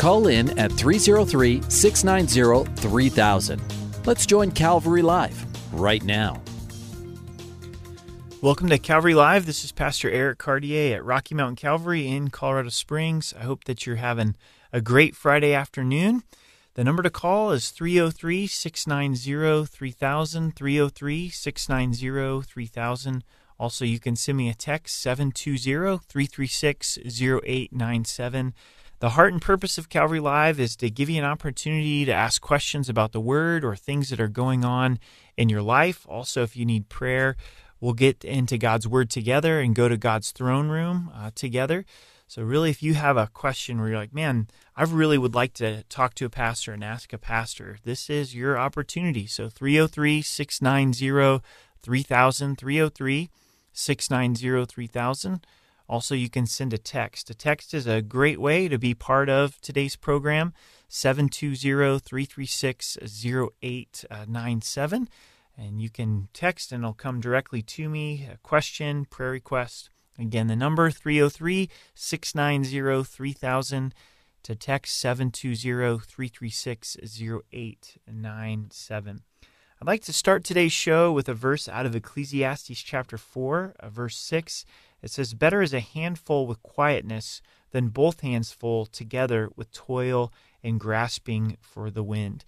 Call in at 303 690 3000. Let's join Calvary Live right now. Welcome to Calvary Live. This is Pastor Eric Cartier at Rocky Mountain Calvary in Colorado Springs. I hope that you're having a great Friday afternoon. The number to call is 303 690 3000. 303 690 3000. Also, you can send me a text 720 336 0897. The heart and purpose of Calvary Live is to give you an opportunity to ask questions about the Word or things that are going on in your life. Also, if you need prayer, we'll get into God's Word together and go to God's throne room uh, together. So, really, if you have a question where you're like, man, I really would like to talk to a pastor and ask a pastor, this is your opportunity. So, 303 690 3000, 303 690 3000. Also, you can send a text. A text is a great way to be part of today's program, 720 336 0897 and you can text and it'll come directly to me a question prayer request. Again the number 303-690-3000 to text 720-336-0897 i'd like to start today's show with a verse out of ecclesiastes chapter 4 uh, verse 6 it says better is a handful with quietness than both hands full together with toil and grasping for the wind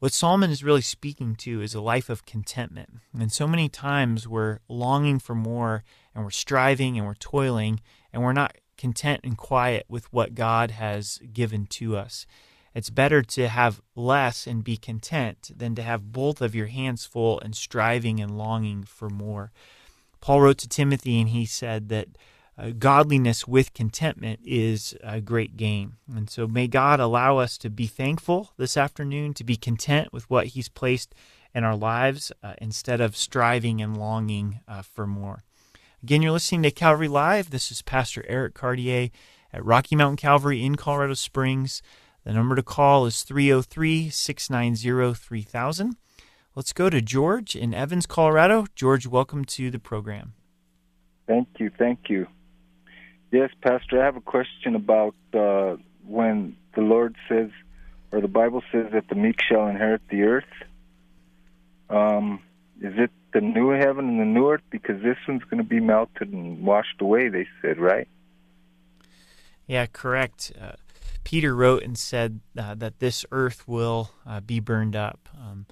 what Solomon is really speaking to is a life of contentment. And so many times we're longing for more and we're striving and we're toiling and we're not content and quiet with what God has given to us. It's better to have less and be content than to have both of your hands full and striving and longing for more. Paul wrote to Timothy and he said that uh, godliness with contentment is a great gain. And so may God allow us to be thankful this afternoon, to be content with what He's placed in our lives uh, instead of striving and longing uh, for more. Again, you're listening to Calvary Live. This is Pastor Eric Cartier at Rocky Mountain Calvary in Colorado Springs. The number to call is 303 690 3000. Let's go to George in Evans, Colorado. George, welcome to the program. Thank you. Thank you. Yes, Pastor, I have a question about uh, when the Lord says, or the Bible says that the meek shall inherit the earth. Um, is it the new heaven and the new earth? Because this one's going to be melted and washed away, they said, right? Yeah, correct. Uh, Peter wrote and said uh, that this earth will uh, be burned up. Um,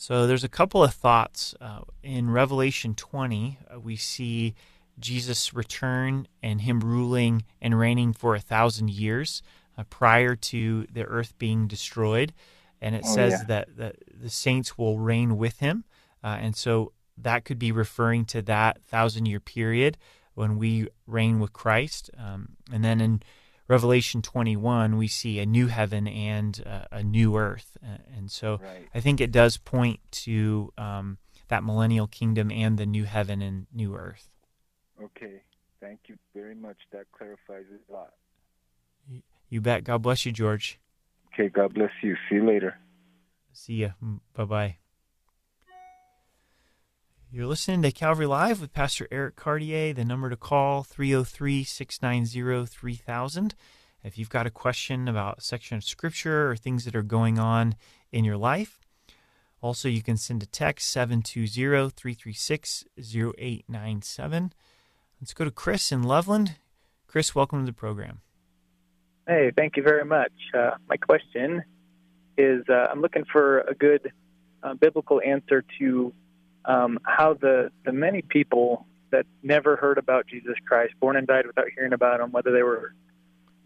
so there's a couple of thoughts. Uh, in Revelation 20, uh, we see Jesus' return and him ruling and reigning for a thousand years uh, prior to the earth being destroyed. And it oh, says yeah. that, that the saints will reign with him. Uh, and so that could be referring to that thousand year period when we reign with Christ. Um, and then in Revelation 21, we see a new heaven and uh, a new earth. And so right. I think it does point to um, that millennial kingdom and the new heaven and new earth. Okay. Thank you very much. That clarifies it a lot. You bet. God bless you, George. Okay. God bless you. See you later. See you. Mm, bye bye. You're listening to Calvary Live with Pastor Eric Cartier. The number to call 303 690 3000. If you've got a question about a section of scripture or things that are going on in your life, also you can send a text 720 336 0897. Let's go to Chris in Loveland. Chris, welcome to the program. Hey, thank you very much. Uh, my question is uh, I'm looking for a good uh, biblical answer to um, how the, the many people that never heard about Jesus Christ, born and died without hearing about him, whether they were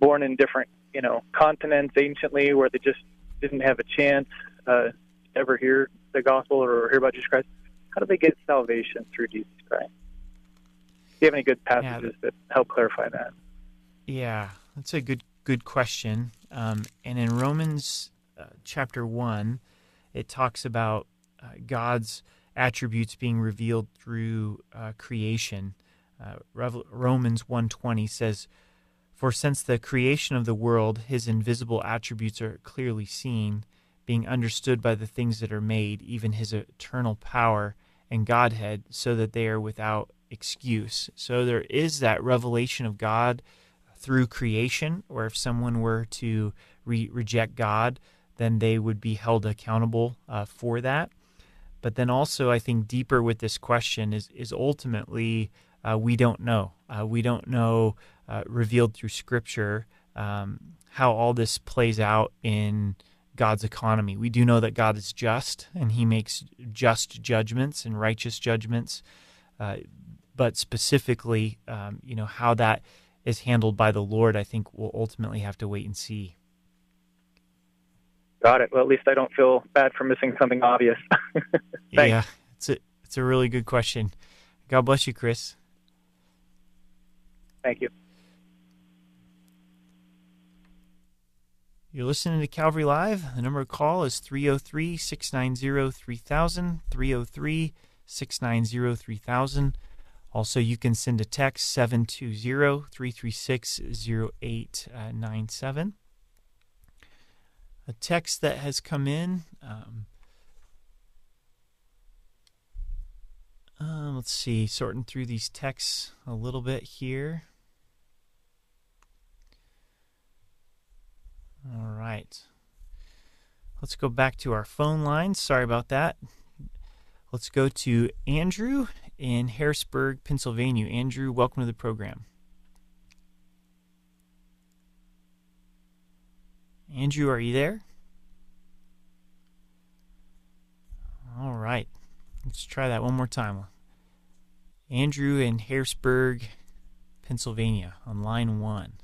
born in different you know continents anciently where they just didn't have a chance uh, to ever hear the gospel or hear about Jesus Christ, how do they get salvation through Jesus Christ? Do you have any good passages yeah. that help clarify that? Yeah, that's a good good question. Um, and in Romans uh, chapter 1, it talks about uh, God's attributes being revealed through uh, creation. Uh, Revel- Romans 1:20 says, "For since the creation of the world, his invisible attributes are clearly seen, being understood by the things that are made, even his eternal power and Godhead, so that they are without excuse." So there is that revelation of God through creation, or if someone were to re- reject God, then they would be held accountable uh, for that. But then also, I think deeper with this question is is ultimately uh, we don't know. Uh, we don't know uh, revealed through Scripture um, how all this plays out in God's economy. We do know that God is just and He makes just judgments and righteous judgments. Uh, but specifically, um, you know how that is handled by the Lord, I think we'll ultimately have to wait and see. Got it. Well, at least I don't feel bad for missing something obvious. yeah, it's a it's a really good question. God bless you, Chris. Thank you. You're listening to Calvary Live. The number to call is 303 690 3000. 303 690 3000. Also, you can send a text 720 336 0897. Uh, A text that has come in. Um, uh, let's see, sorting through these texts a little bit here. All right. Let's go back to our phone lines. Sorry about that. Let's go to Andrew in Harrisburg, Pennsylvania. Andrew, welcome to the program. Andrew, are you there? All right. Let's try that one more time. Andrew in Harrisburg, Pennsylvania, on line one.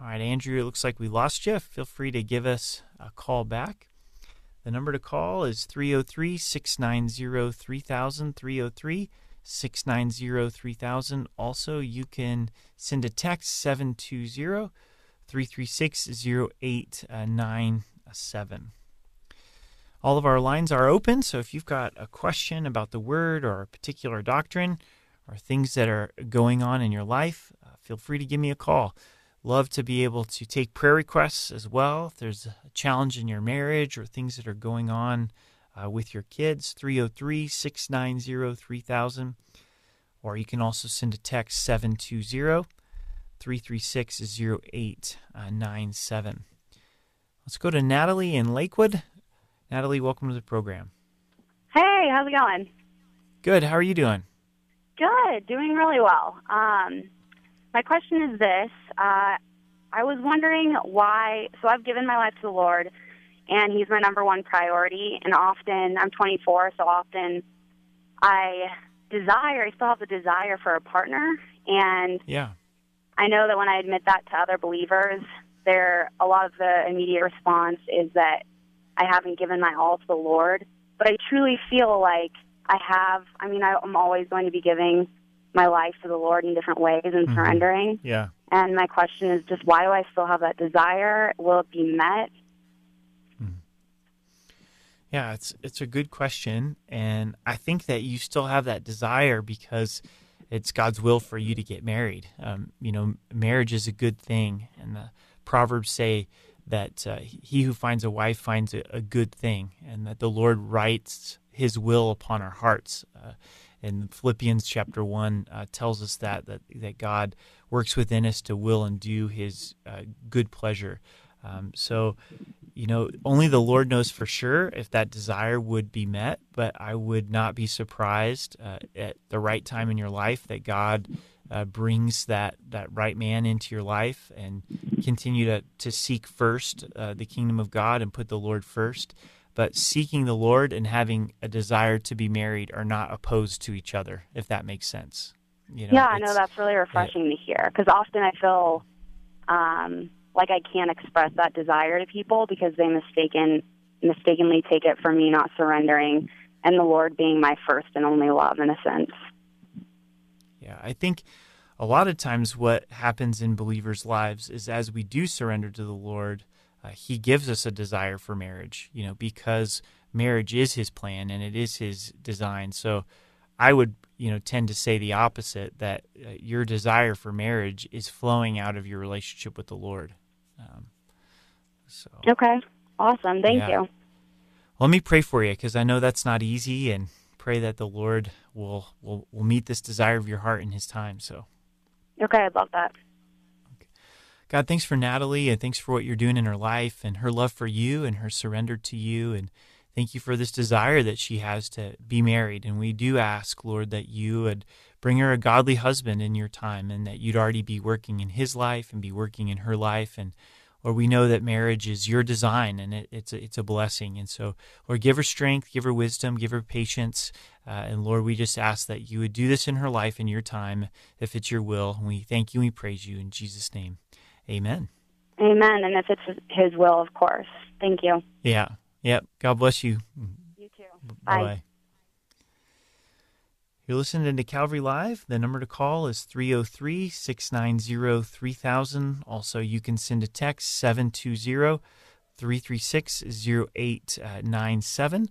All right, Andrew, it looks like we lost you. Feel free to give us a call back. The number to call is 303 690 3000. 303 690 3000. Also, you can send a text 720 336 0897. All of our lines are open, so if you've got a question about the word or a particular doctrine or things that are going on in your life, uh, feel free to give me a call. Love to be able to take prayer requests as well. If there's a challenge in your marriage or things that are going on uh, with your kids, 303 690 3000. Or you can also send a text 720 336 0897. Let's go to Natalie in Lakewood. Natalie, welcome to the program. Hey, how's it going? Good. How are you doing? Good, doing really well. Um, my question is this uh, I was wondering why, so I've given my life to the Lord, and He's my number one priority. And often, I'm 24, so often I desire, I still have the desire for a partner. And yeah. I know that when I admit that to other believers, there a lot of the immediate response is that I haven't given my all to the Lord. But I truly feel like I have. I mean, I'm always going to be giving my life to the Lord in different ways and Mhm. surrendering. Yeah. And my question is just why do I still have that desire? Will it be met? Yeah, it's it's a good question, and I think that you still have that desire because it's God's will for you to get married. Um, you know, marriage is a good thing, and the Proverbs say that uh, he who finds a wife finds a, a good thing, and that the Lord writes His will upon our hearts. Uh, and Philippians chapter one uh, tells us that that that God works within us to will and do His uh, good pleasure. Um, so, you know, only the Lord knows for sure if that desire would be met, but I would not be surprised uh, at the right time in your life that God uh, brings that, that right man into your life and continue to, to seek first uh, the kingdom of God and put the Lord first. But seeking the Lord and having a desire to be married are not opposed to each other, if that makes sense. You know, yeah, I know that's really refreshing to hear because often I feel um, like I can't express that desire to people because they mistaken mistakenly take it for me not surrendering and the Lord being my first and only love in a sense. Yeah, I think a lot of times what happens in believers' lives is as we do surrender to the Lord, uh, He gives us a desire for marriage, you know, because marriage is His plan and it is His design. So I would, you know, tend to say the opposite that uh, your desire for marriage is flowing out of your relationship with the Lord. Um, so Okay. Awesome. Thank yeah. you. Let me pray for you because I know that's not easy and pray that the Lord will, will will meet this desire of your heart in his time. So Okay, I love that. God, thanks for Natalie and thanks for what you're doing in her life and her love for you and her surrender to you. And thank you for this desire that she has to be married. And we do ask, Lord, that you would bring her a godly husband in your time and that you'd already be working in his life and be working in her life. And Lord, we know that marriage is your design and it, it's, a, it's a blessing. And so, Lord, give her strength, give her wisdom, give her patience. Uh, and Lord, we just ask that you would do this in her life in your time if it's your will. And we thank you and we praise you in Jesus' name. Amen. Amen. And if it's his will, of course. Thank you. Yeah. Yep. God bless you. You too. Bye. Bye. You're listening to Calvary Live. The number to call is 303 690 3000. Also, you can send a text 720 336 0897.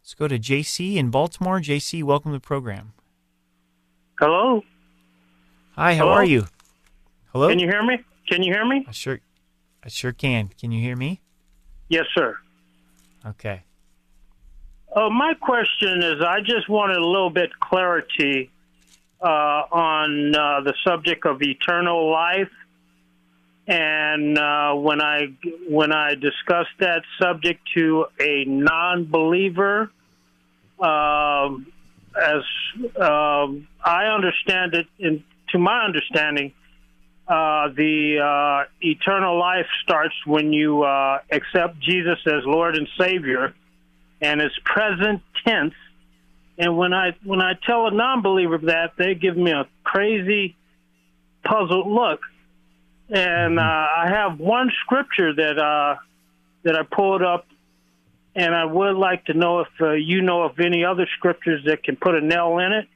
Let's go to JC in Baltimore. JC, welcome to the program. Hello. Hi, how Hello? are you? Hello? Can you hear me? Can you hear me? I sure, I sure can. Can you hear me? Yes, sir. Okay. Uh, my question is, I just wanted a little bit clarity uh, on uh, the subject of eternal life, and uh, when I when I discussed that subject to a non-believer, um, as um, I understand it, in, to my understanding, uh, the uh, eternal life starts when you uh, accept Jesus as Lord and Savior, and it's present tense. And when I when I tell a non-believer that, they give me a crazy, puzzled look. And uh, I have one scripture that uh, that I pulled up, and I would like to know if uh, you know of any other scriptures that can put a nail in it.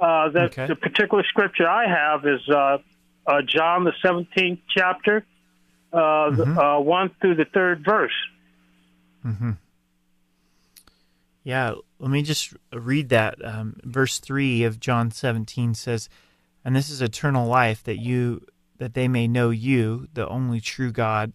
Uh, that okay. the particular scripture I have is uh, uh, John, the 17th chapter, uh, mm-hmm. uh, 1 through the third verse. Mm-hmm. Yeah, let me just read that. Um, verse 3 of John 17 says, And this is eternal life, that you that they may know you, the only true God,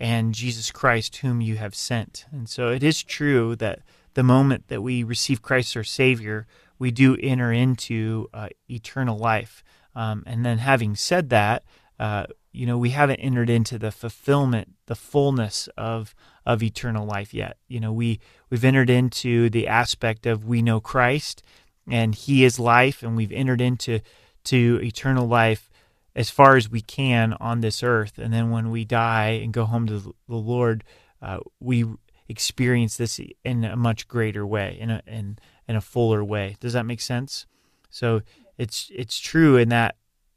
and Jesus Christ, whom you have sent. And so it is true that the moment that we receive Christ our Savior, we do enter into uh, eternal life. Um, and then, having said that, uh, you know, we haven't entered into the fulfillment, the fullness of of eternal life yet. You know, we we've entered into the aspect of we know Christ and He is life, and we've entered into to eternal life as far as we can on this earth. And then when we die and go home to the Lord, uh, we experience this in a much greater way, in a in in a fuller way. Does that make sense? So it's it's true in that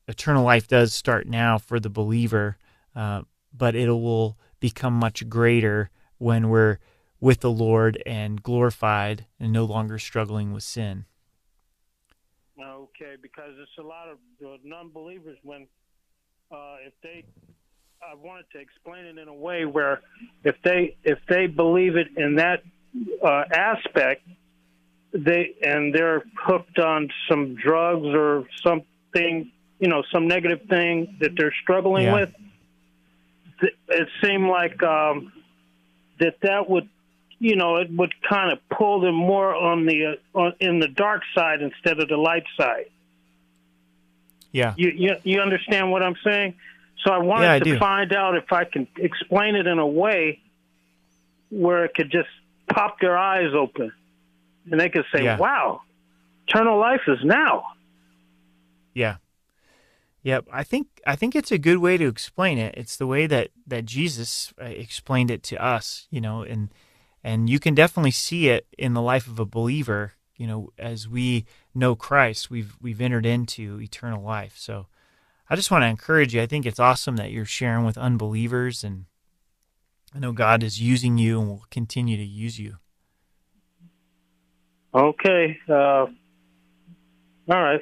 eternal life does start now for the believer, uh, but it will become much greater when we're with the Lord and glorified and no longer struggling with sin. Okay, because it's a lot of uh, non-believers when uh, if they I wanted to explain it in a way where if they if they believe it in that uh, aspect, they and they're hooked on some drugs or something, you know, some negative thing that they're struggling yeah. with. It seemed like um, that that would, you know, it would kind of pull them more on the uh, on, in the dark side instead of the light side. Yeah, you you, you understand what I'm saying? So I wanted yeah, to find out if I can explain it in a way where it could just pop their eyes open and they could say, yeah. "Wow, eternal life is now." Yeah. Yep, I think I think it's a good way to explain it. It's the way that that Jesus uh, explained it to us, you know, and and you can definitely see it in the life of a believer, you know, as we know Christ, we've we've entered into eternal life. So I just want to encourage you. I think it's awesome that you're sharing with unbelievers and I know God is using you and will continue to use you. Okay. Uh, all right.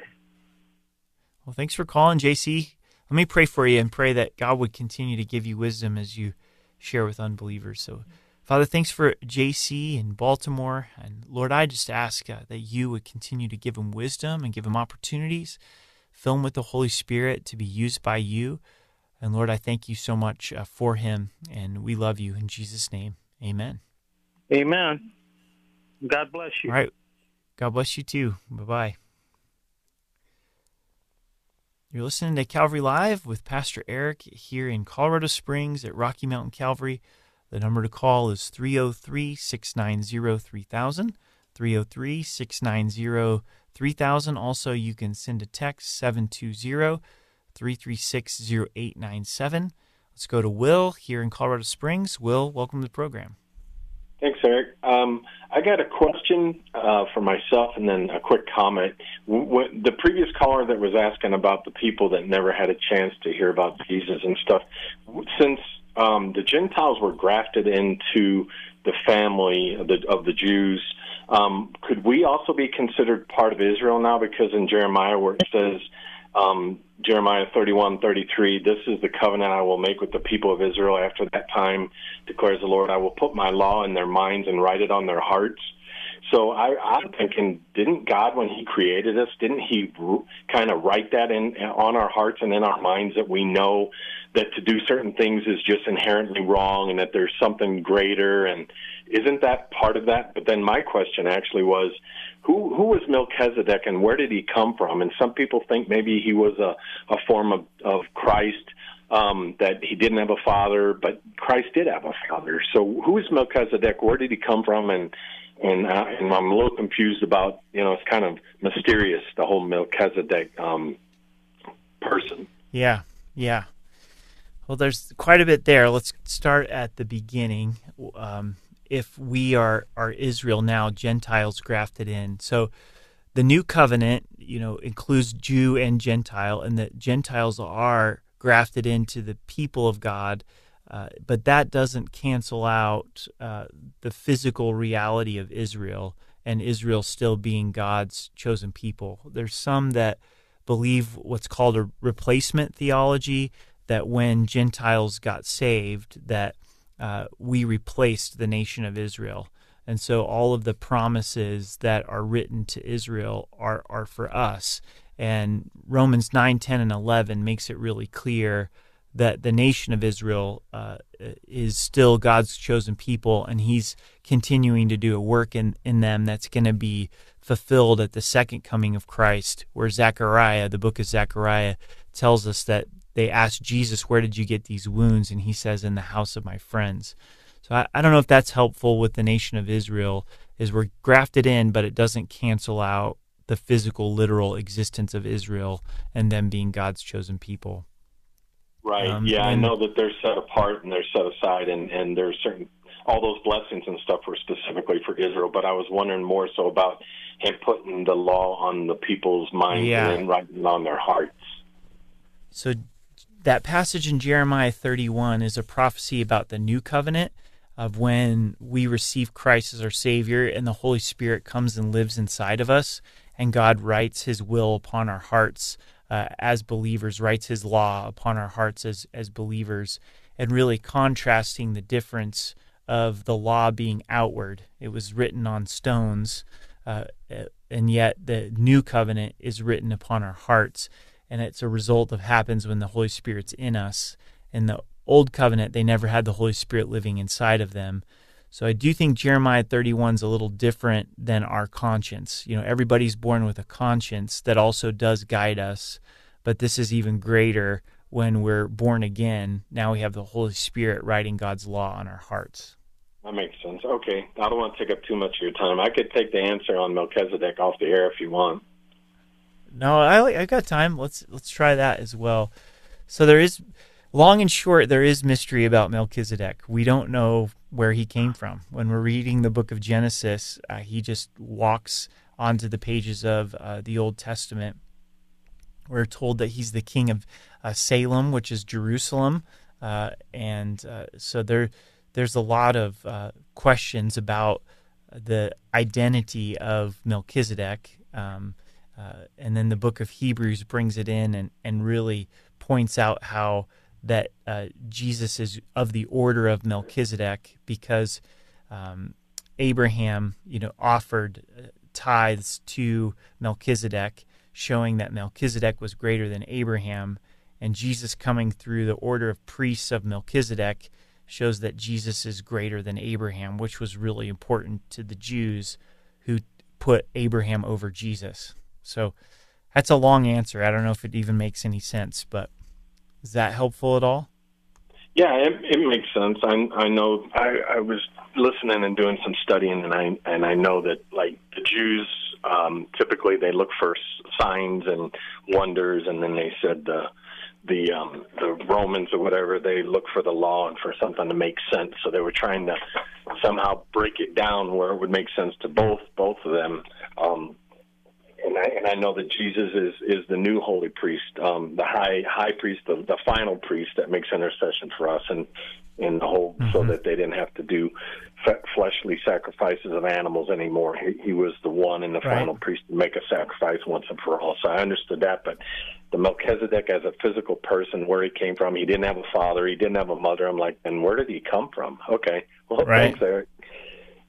Well, thanks for calling, JC. Let me pray for you and pray that God would continue to give you wisdom as you share with unbelievers. So, Father, thanks for JC in Baltimore. And Lord, I just ask uh, that you would continue to give him wisdom and give him opportunities, fill him with the Holy Spirit to be used by you. And Lord, I thank you so much uh, for him. And we love you in Jesus' name. Amen. Amen. God bless you. All right. God bless you too. Bye bye. You're listening to Calvary Live with Pastor Eric here in Colorado Springs at Rocky Mountain Calvary. The number to call is 303 690 3000. 303 690 3000. Also, you can send a text 720 336 0897. Let's go to Will here in Colorado Springs. Will, welcome to the program. Thanks, Eric. Um, I got a question uh, for myself and then a quick comment. The previous caller that was asking about the people that never had a chance to hear about Jesus and stuff, since um, the Gentiles were grafted into the family of the, of the Jews, um, could we also be considered part of Israel now? Because in Jeremiah, where it says, um, Jeremiah 31, 33, this is the covenant I will make with the people of Israel after that time, declares the Lord. I will put my law in their minds and write it on their hearts. So I, I'm thinking, didn't God, when He created us, didn't He kind of write that in on our hearts and in our minds that we know that to do certain things is just inherently wrong and that there's something greater? And isn't that part of that? But then my question actually was, who who was Melchizedek and where did he come from? And some people think maybe he was a, a form of, of Christ. Um, that he didn't have a father, but Christ did have a father. So who is Melchizedek? Where did he come from? And and, uh, and I'm a little confused about you know it's kind of mysterious the whole Melchizedek um, person. Yeah, yeah. Well, there's quite a bit there. Let's start at the beginning. Um, if we are are Israel now, Gentiles grafted in. So the new covenant, you know, includes Jew and Gentile, and that Gentiles are grafted into the people of God. Uh, but that doesn't cancel out uh, the physical reality of Israel and Israel still being God's chosen people. There's some that believe what's called a replacement theology that when Gentiles got saved, that uh, we replaced the nation of Israel. And so all of the promises that are written to Israel are, are for us. And Romans 9, 10, and 11 makes it really clear that the nation of Israel uh, is still God's chosen people, and He's continuing to do a work in, in them that's going to be fulfilled at the second coming of Christ, where Zechariah, the book of Zechariah, tells us that they ask Jesus, Where did you get these wounds? And he says, In the house of my friends. So I, I don't know if that's helpful with the nation of Israel, is we're grafted in, but it doesn't cancel out the physical, literal existence of Israel and them being God's chosen people. Right. Um, yeah, and, I know that they're set apart and they're set aside, and and there's certain all those blessings and stuff were specifically for Israel. But I was wondering more so about him putting the law on the people's minds yeah. and writing it on their hearts. So that passage in Jeremiah 31 is a prophecy about the new covenant of when we receive Christ as our Savior and the Holy Spirit comes and lives inside of us, and God writes His will upon our hearts uh, as believers, writes His law upon our hearts as, as believers, and really contrasting the difference of the law being outward. It was written on stones, uh, and yet the new covenant is written upon our hearts and it's a result of happens when the Holy Spirit's in us. In the old covenant, they never had the Holy Spirit living inside of them. So I do think Jeremiah 31 is a little different than our conscience. You know, everybody's born with a conscience that also does guide us, but this is even greater when we're born again. Now we have the Holy Spirit writing God's law on our hearts. That makes sense. Okay. I don't want to take up too much of your time. I could take the answer on Melchizedek off the air if you want. No, I I got time. Let's let's try that as well. So there is long and short there is mystery about Melchizedek. We don't know where he came from. When we're reading the book of Genesis, uh, he just walks onto the pages of uh, the Old Testament. We're told that he's the king of uh, Salem, which is Jerusalem, uh, and uh, so there there's a lot of uh, questions about the identity of Melchizedek. Um, uh, and then the book of Hebrews brings it in and, and really points out how that uh, Jesus is of the order of Melchizedek because um, Abraham, you know, offered uh, tithes to Melchizedek, showing that Melchizedek was greater than Abraham, and Jesus coming through the order of priests of Melchizedek shows that Jesus is greater than Abraham, which was really important to the Jews who put Abraham over Jesus. So that's a long answer. I don't know if it even makes any sense, but is that helpful at all? Yeah, it, it makes sense. I I know I, I was listening and doing some studying, and I and I know that like the Jews um, typically they look for signs and wonders, and then they said the the um, the Romans or whatever they look for the law and for something to make sense. So they were trying to somehow break it down where it would make sense to both both of them. Um, and I and I know that Jesus is is the new holy priest, um, the high high priest, the, the final priest that makes intercession for us, and in the whole mm-hmm. so that they didn't have to do fleshly sacrifices of animals anymore. He, he was the one and the right. final priest to make a sacrifice once and for all. So I understood that, but the Melchizedek as a physical person, where he came from, he didn't have a father, he didn't have a mother. I'm like, and where did he come from? Okay, well, right. thanks, Eric.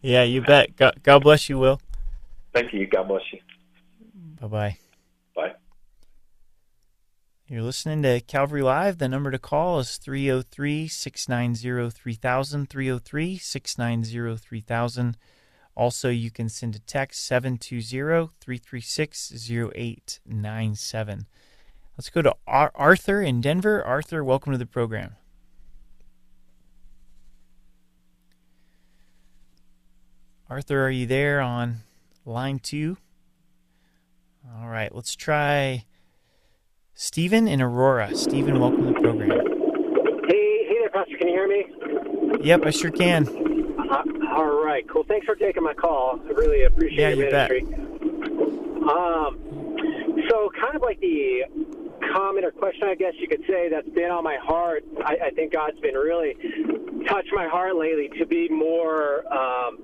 Yeah, you bet. God, God bless you, Will. Thank you. God bless you. Bye bye. Bye. You're listening to Calvary Live. The number to call is 303 690 3000. 303 690 3000. Also, you can send a text 720 336 0897. Let's go to Arthur in Denver. Arthur, welcome to the program. Arthur, are you there on line two? All right, let's try Stephen in Aurora. Stephen, welcome to the program. Hey, hey there, Pastor. Can you hear me? Yep, I sure can. Uh, all right, cool. Thanks for taking my call. I really appreciate yeah, your you ministry. Bet. Um, so kind of like the comment or question, I guess you could say, that's been on my heart. I, I think God's been really touched my heart lately to be more, um,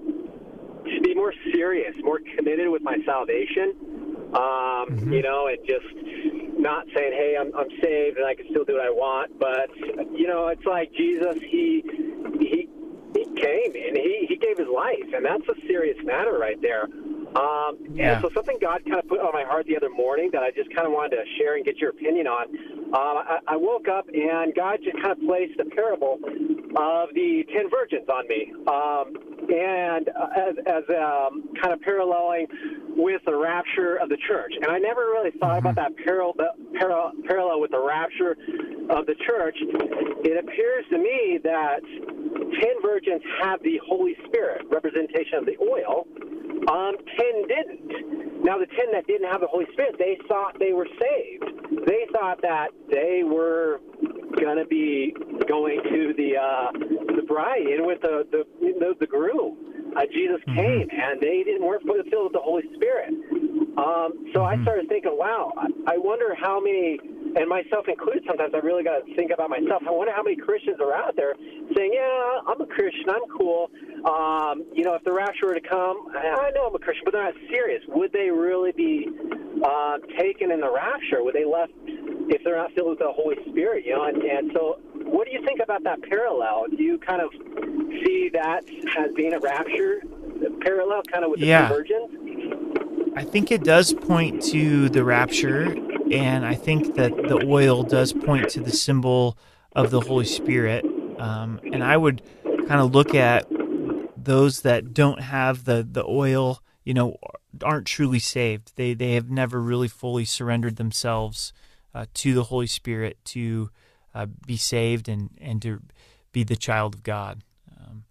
to be more serious, more committed with my salvation um, mm-hmm. you know, and just not saying, "Hey, I'm I'm saved and I can still do what I want." But you know, it's like Jesus. He he he came and he he gave his life, and that's a serious matter right there. Um, yeah. And so something God kind of put on my heart the other morning that I just kind of wanted to share and get your opinion on. Um, I, I woke up and God just kind of placed a parable of the ten virgins on me, um, and uh, as, as um, kind of paralleling with the rapture of the church. And I never really thought mm-hmm. about that parallel, parallel parallel with the rapture of the church. It appears to me that ten virgins have the Holy Spirit, representation of the oil. Um, ten didn't. Now, the ten that didn't have the Holy Spirit, they thought they were saved. They thought that they were going to be going to the uh, the bride in with the the the, the groom. Uh, Jesus mm-hmm. came, and they didn't weren't filled with the Holy Spirit. Um, so mm-hmm. I started thinking, wow, I wonder how many and myself included, sometimes I really got to think about myself. I wonder how many Christians are out there saying, "Yeah, I'm a Christian. I'm cool. Um, you know, if the rapture were to come, I know I'm a Christian, but they're not serious. Would they really be uh, taken in the rapture? Would they left if they're not filled with the Holy Spirit? You know, and, and so, what do you think about that parallel? Do you kind of see that as being a rapture parallel, kind of with the yeah. convergence? I think it does point to the rapture and I think that the oil does point to the symbol of the Holy Spirit. Um, and I would kind of look at those that don't have the, the oil, you know, aren't truly saved. They they have never really fully surrendered themselves uh, to the Holy Spirit to uh, be saved and and to be the child of God. Um,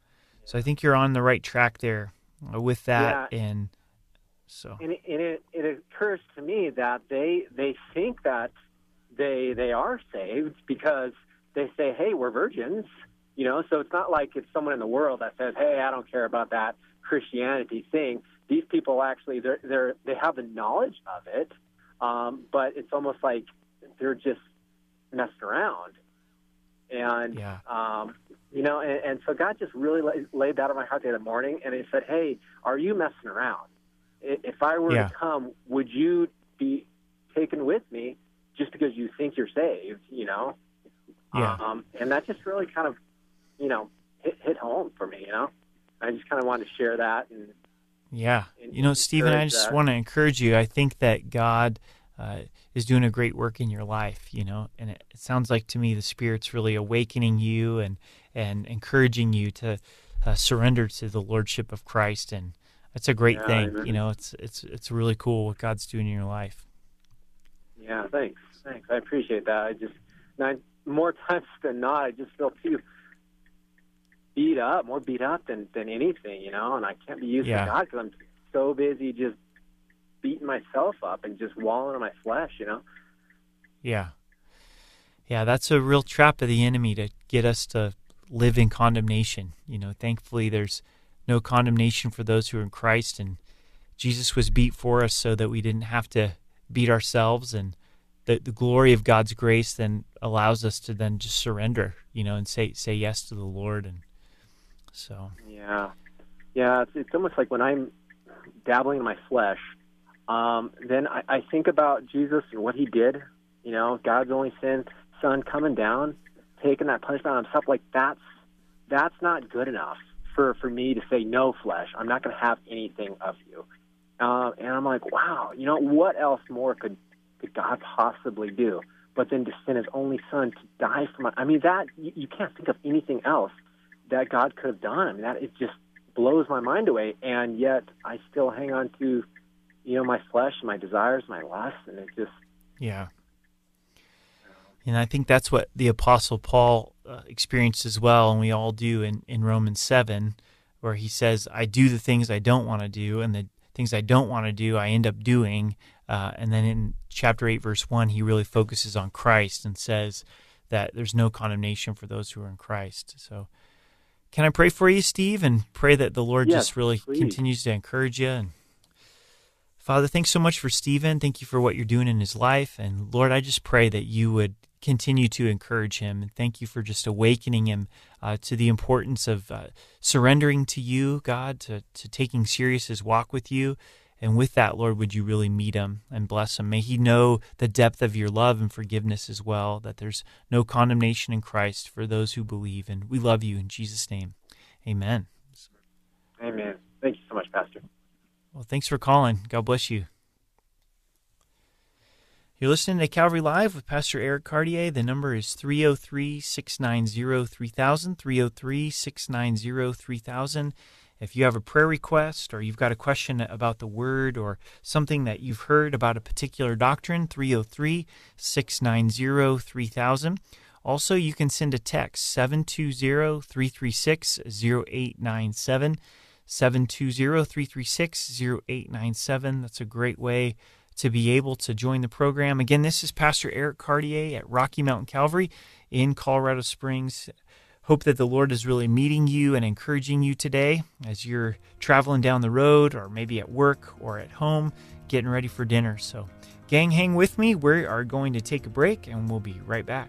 so I think you're on the right track there uh, with that yeah. and so and, it, and it, it occurs to me that they they think that they they are saved because they say, "Hey, we're virgins," you know. So it's not like it's someone in the world that says, "Hey, I don't care about that Christianity thing." These people actually they're they're they have the knowledge of it, um, but it's almost like they're just messed around. And yeah. um, you know, and, and so God just really laid, laid that on my heart the other morning, and He said, "Hey, are you messing around?" if I were yeah. to come, would you be taken with me just because you think you're saved, you know. Yeah. Um, and that just really kind of, you know, hit, hit home for me, you know. I just kind of wanted to share that and Yeah. You know, Stephen, I just that. want to encourage you. I think that God uh, is doing a great work in your life, you know, and it, it sounds like to me the Spirit's really awakening you and, and encouraging you to uh, surrender to the Lordship of Christ. And that's a great Yeah, thing. amen. You know, it's, it's, it's really cool what God's doing in your life. Yeah, thanks, thanks. I appreciate that. I just, and I, more times than not, I just feel too beat up, more beat up than than anything, you know. And I can't be used Yeah. to God because I'm so busy just beating myself up and just wallowing in my flesh, you know. Yeah. Yeah, that's a real trap of the enemy to get us to live in condemnation. You know, thankfully there's no condemnation for those who are in Christ and Jesus was beat for us so that we didn't have to beat ourselves and the, the glory of God's grace then allows us to then just surrender, you know, and say say yes to the Lord and so Yeah, yeah. It's, it's almost like when I'm dabbling in my flesh, um, then I, I think about Jesus and what He did. You know, God's only sin, Son coming down, taking that punishment on Himself. Like that's that's not good enough for for me to say no, flesh. I'm not going to have anything of you. Uh, and I'm like, wow. You know, what else more could could God possibly do? But then to send His only Son to die for my. I mean, that you, you can't think of anything else that God could have done. I mean, that it just blows my mind away, and yet I still hang on to, you know, my flesh, my desires, my lusts, and it just Yeah. And I think that's what the Apostle Paul uh, experienced as well, and we all do in, in Romans 7, where he says, I do the things I don't want to do, and the things I don't want to do, I end up doing. Uh, and then in chapter 8, verse 1, he really focuses on Christ and says that there's no condemnation for those who are in Christ. So, can I pray for you, Steve, and pray that the Lord Yes, just really please. continues to encourage you and Father, thanks so much for Stephen. Thank you for what you're doing in his life. And Lord, I just pray that you would continue to encourage him. And thank you for just awakening him uh, to the importance of uh, surrendering to you, God, to, to taking serious his walk with you. And with that, Lord, would you really meet him and bless him? May he know the depth of your love and forgiveness as well, that there's no condemnation in Christ for those who believe. And we love you in Jesus' name. Amen. Amen. Thank you so much, Pastor. Well, thanks for calling. God bless you. You're listening to Calvary Live with Pastor Eric Cartier. The number is 303 690 3000. 303 690 3000. If you have a prayer request or you've got a question about the Word or something that you've heard about a particular doctrine, 303 690 3000. Also, you can send a text 720 336 0897. 720-336-0897. That's a great way to be able to join the program. Again, this is Pastor Eric Cartier at Rocky Mountain Calvary in Colorado Springs. Hope that the Lord is really meeting you and encouraging you today as you're traveling down the road or maybe at work or at home getting ready for dinner. So, gang, hang with me. We are going to take a break and we'll be right back.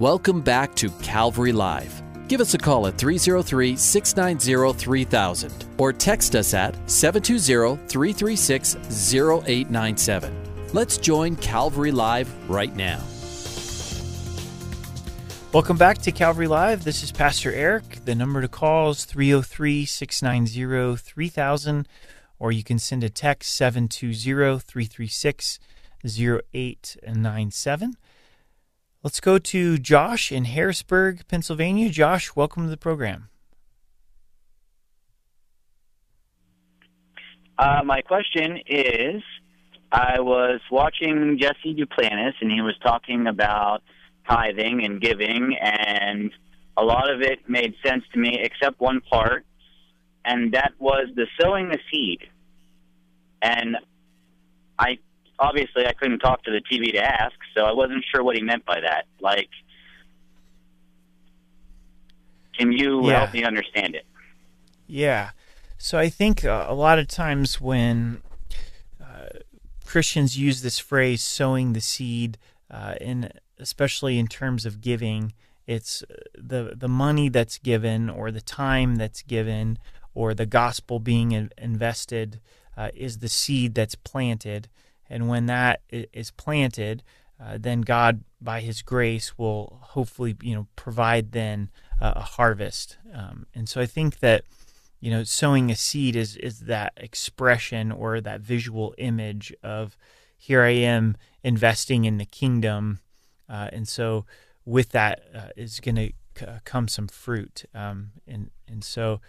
Welcome back to Calvary Live. Give us a call at 303 690 3000 or text us at 720 336 0897. Let's join Calvary Live right now. Welcome back to Calvary Live. This is Pastor Eric. The number to call is 303 690 3000, or you can send a text 720 336 0897. Let's go to Josh in Harrisburg, Pennsylvania. Josh, welcome to the program. Uh, my question is I was watching Jesse Duplantis, and he was talking about tithing and giving, and a lot of it made sense to me, except one part, and that was the sowing the seed. And I obviously I couldn't talk to the TV to ask, so I wasn't sure what he meant by that. Like, Can you Yeah. help me understand it? Yeah. So I think uh, a lot of times when uh, Christians use this phrase "sowing the seed," uh, in especially in terms of giving, it's uh, the the money that's given or the time that's given or the gospel being in- invested uh, is the seed that's planted, and when that is planted, uh, then God, by His grace, will hopefully you know provide then uh, a harvest. Um, and so I think that you know sowing a seed is is that expression or that visual image of here I am investing in the kingdom, uh, and so with that uh, is going to c- come some fruit. Um, and and so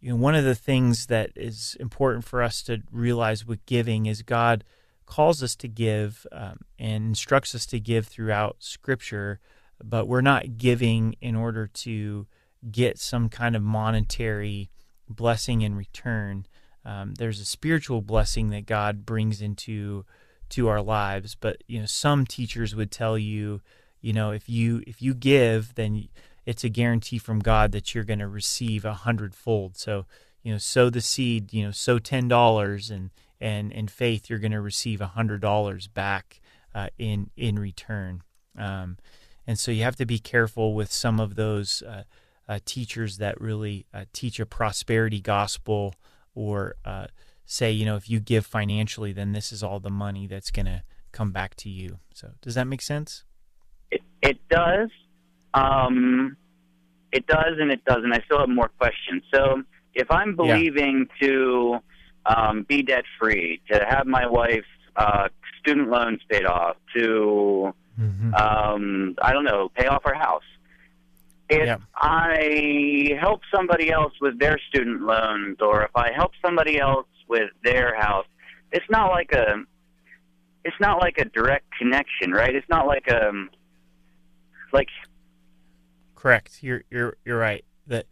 you know one of the things that is important for us to realize with giving is God calls us to give um, and instructs us to give throughout Scripture, but we're not giving in order to get some kind of monetary blessing in return. Um, there's a spiritual blessing that God brings into to our lives, but you know some teachers would tell you, you know, if you if you give, then it's a guarantee from God that you're going to receive a hundredfold. So you know, sow the seed, you know, sow ten dollars, and and in faith you're going to receive a hundred dollars back uh, in in return. Um, and so you have to be careful with some of those uh, uh, teachers that really uh, teach a prosperity gospel or uh, say, you know, if you give financially, then this is all the money that's going to come back to you. So does that make sense? It, it does. Um, it does and it doesn't. I still have more questions. So if I'm Yeah. believing to um, be debt free, to have my wife's uh, student loans paid off, to um, I don't know, pay off our house. If Yeah. I help somebody else with their student loans, or if I help somebody else with their house, it's not like a, it's not like a direct connection, right? It's not like a, like Correct. You're you're you're right. That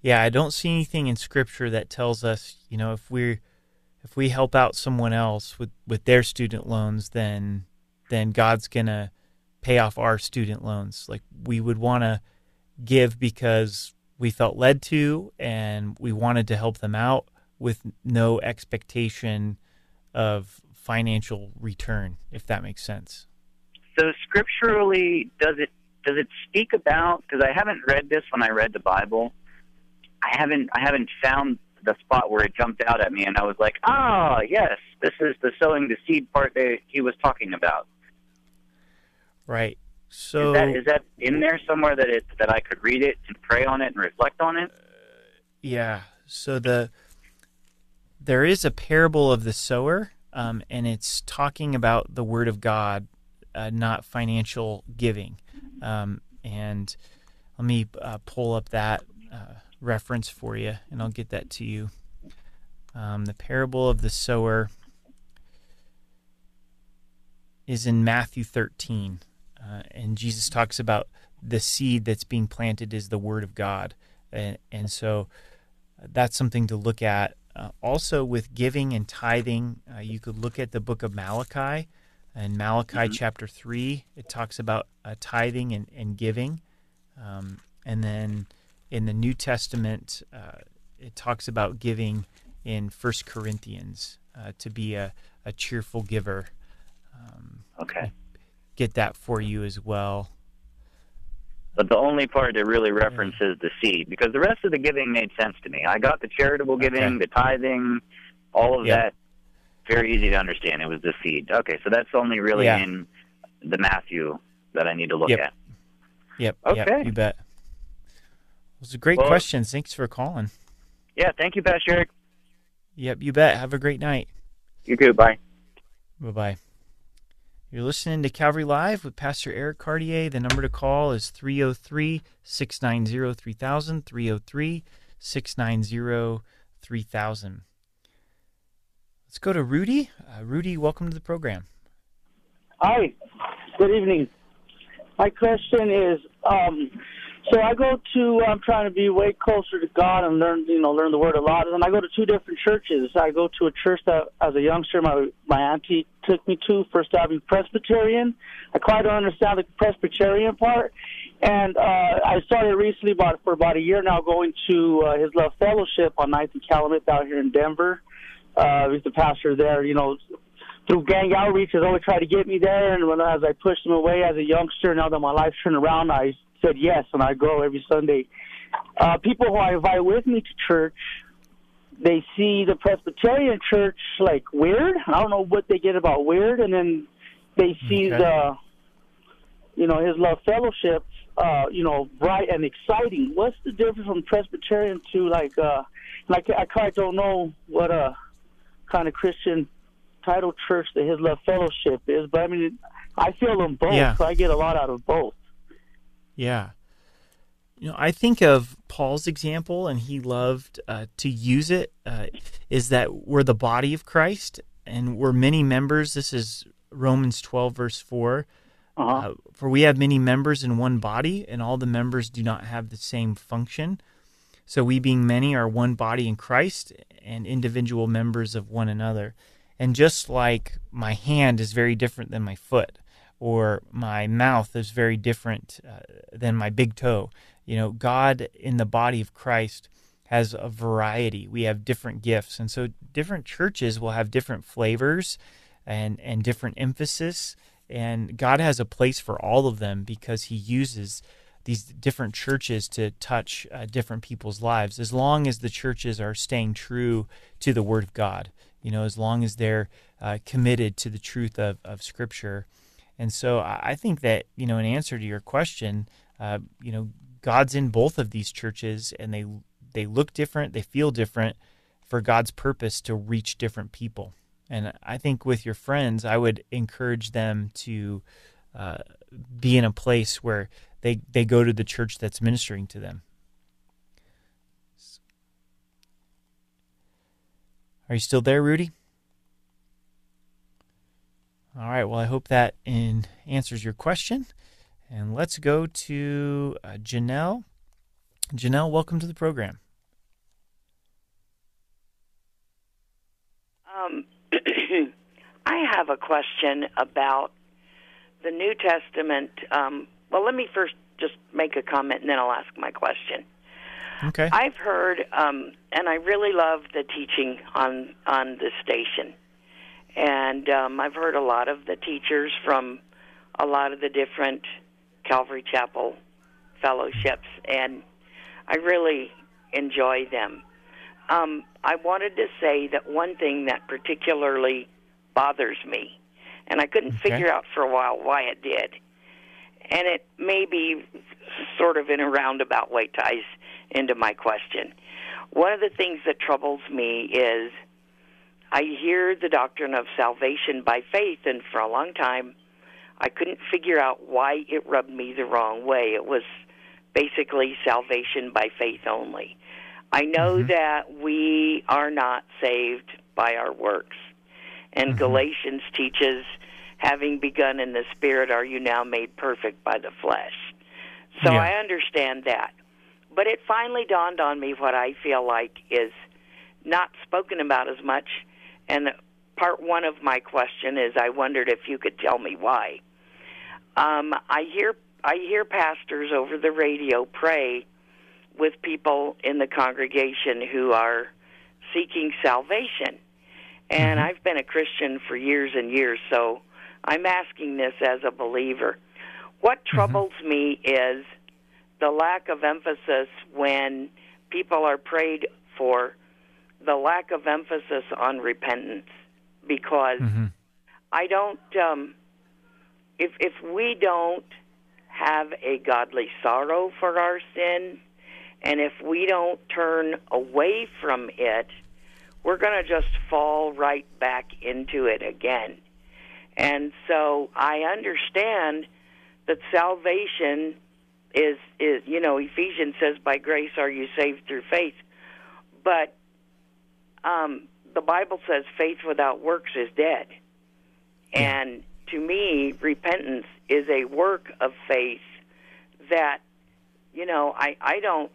yeah, I don't see anything in scripture that tells us, you know, if we're if we help out someone else with with their student loans, then then God's going to pay off our student loans. Like we would want to give because we felt led to and we wanted to help them out with no expectation of financial return, if that makes sense. So scripturally, does it does it speak about? Because I haven't read this when I read the Bible. I haven't I haven't found the spot where it jumped out at me, and I was like, ah, yes, this is the sowing the seed part that he was talking about. Right. So is that is that in there somewhere that it that I could read it and pray on it and reflect on it? Yeah. So the there is a parable of the sower, um, and it's talking about the word of God, uh, not financial giving. Um, and let me uh, pull up that uh, reference for you, and I'll get that to you. Um, the parable of the sower is in Matthew 13, uh, and Jesus talks about the seed that's being planted is the word of God, and, and so that's something to look at. Uh, also, with giving and tithing, uh, you could look at the book of Malachi. In Malachi chapter 3, it talks about uh, tithing and, and giving. Um, and then in the New Testament, uh, it talks about giving in First Corinthians uh, to be a, a cheerful giver. Um, Okay. Get that for you as well. But the only part that really references the seed, because the rest of the giving made sense to me. I got the charitable giving, the tithing, all of Yeah. that. Very easy to understand. It was the seed. Okay, so that's only really Yeah. in the Matthew that I need to look Yep. at. Yep. Okay. Yep, you bet. Those are great Well- questions. Thanks for calling. Yeah, thank you, Pastor Eric. Yep, you bet. Have a great night. You too. Bye. Bye bye. You're listening to Calvary Live with Pastor Eric Cartier. The number to call is 303 690 3000. 303 690 3000. Let's go to Rudy. Uh, Rudy, welcome to the program. Hi, good evening. My question is, um, so I go to, I'm trying to be way closer to God and learn, you know, learn the Word a lot. And I go to two different churches. I go to a church that, as a youngster, my my auntie took me to, First Avenue Presbyterian. I quite don't understand the Presbyterian part, And uh, I started recently, about for about a year now, going to uh, His Love Fellowship on 9th and Kalamath down here in Denver. Uh, he's the pastor there. You know, through gang outreach, has always tried to get me there. And when as I pushed him away as a youngster, now that my life's turned around, I said yes, and I go every Sunday. Uh, people who I invite with me to church, they see the Presbyterian church like weird. I don't know what they get about weird, and then they see Okay. the, you know, His Love Fellowship, uh, you know, bright and exciting. What's the difference from Presbyterian to like, uh, like I quite don't know what a kind of Christian title church that His Love Fellowship is, but I mean, I feel them both. Yeah. So I get a lot out of both. Yeah. You know, I think of Paul's example, and he loved uh, to use it. Uh, is that we're the body of Christ, and we're many members. This is Romans twelve, verse 4 Uh, for we have many members in one body, and all the members do not have the same function. So we, being many, are one body in Christ, and individual members of one another. And just like my hand is very different than my foot, or my mouth is very different uh, than my big toe. You know, God in the body of Christ has a variety. We have different gifts, and so different churches will have different flavors and and different emphasis. And God has a place for all of them because He uses these different churches to touch uh, different people's lives, as long as the churches are staying true to the Word of God. You know, as long as they're uh, committed to the truth of, of Scripture. And so I think that, you know, in answer to your question, uh, you know, God's in both of these churches and they they look different, they feel different for God's purpose to reach different people. And I think with your friends, I would encourage them to uh, be in a place where they, they go to the church that's ministering to them. Are you still there, Rudy? All right. Well, I hope that in answers your question. And let's go to uh, Janelle. Janelle, welcome to the program. Um, I have a question about the New Testament. Um, well, let me first just make a comment and then I'll ask my question. Okay. I've heard, um, and I really love the teaching on on the station, and um, I've heard a lot of the teachers from a lot of the different Calvary Chapel fellowships, and I really enjoy them. Um, I wanted to say that one thing that particularly bothers me, and I couldn't Okay. figure out for a while why it did, and it may be sort of in a roundabout way ties into my question. One of the things that troubles me is I hear the doctrine of salvation by faith, and for a long time, I couldn't figure out why it rubbed me the wrong way. It was basically salvation by faith only. I know mm-hmm. that we are not saved by our works. And mm-hmm. Galatians teaches, having begun in the Spirit, are you now made perfect by the flesh? So Yeah. I understand that. But it finally dawned on me what I feel like is not spoken about as much. And part one of my question is I wondered if you could tell me why. Um, I hear I hear pastors over the radio pray with people in the congregation who are seeking salvation. And I've been a Christian for years and years, so I'm asking this as a believer. What troubles me is the lack of emphasis when people are prayed for, the lack of emphasis on repentance. Because I don't, um, if, if we don't have a godly sorrow for our sin, and if we don't turn away from it, we're going to just fall right back into it again. And so I understand that salvation is is you know Ephesians says by grace are you saved through faith, but um, the Bible says faith without works is dead. And to me, repentance is a work of faith that you know I I don't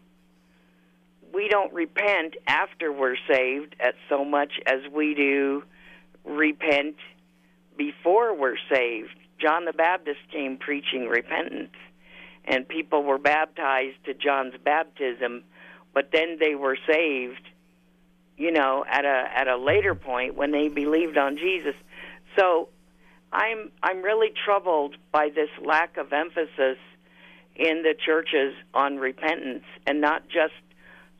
we don't repent after we're saved as so much as we do repent before we're saved. John the Baptist came preaching repentance. and people were baptized to John's baptism, but then they were saved, you know, at a at a later point when they believed on Jesus. So I'm I'm really troubled by this lack of emphasis in the churches on repentance and not just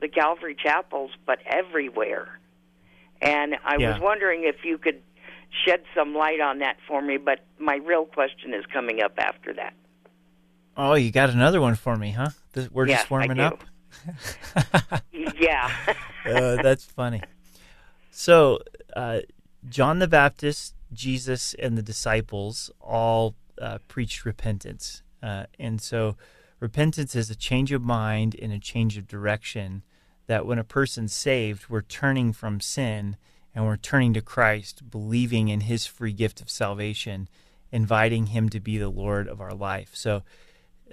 the Calvary chapels but everywhere. And I Yeah. was wondering if you could shed some light on that for me, but my real question is coming up after that. Oh, you got another one for me, huh? We're just warming up. Yeah. uh, that's funny. So, uh, John the Baptist, Jesus, and the disciples all uh, preached repentance. Uh, and so, repentance is a change of mind and a change of direction. That when a person's saved, we're turning from sin and we're turning to Christ, believing in his free gift of salvation, inviting him to be the Lord of our life. So,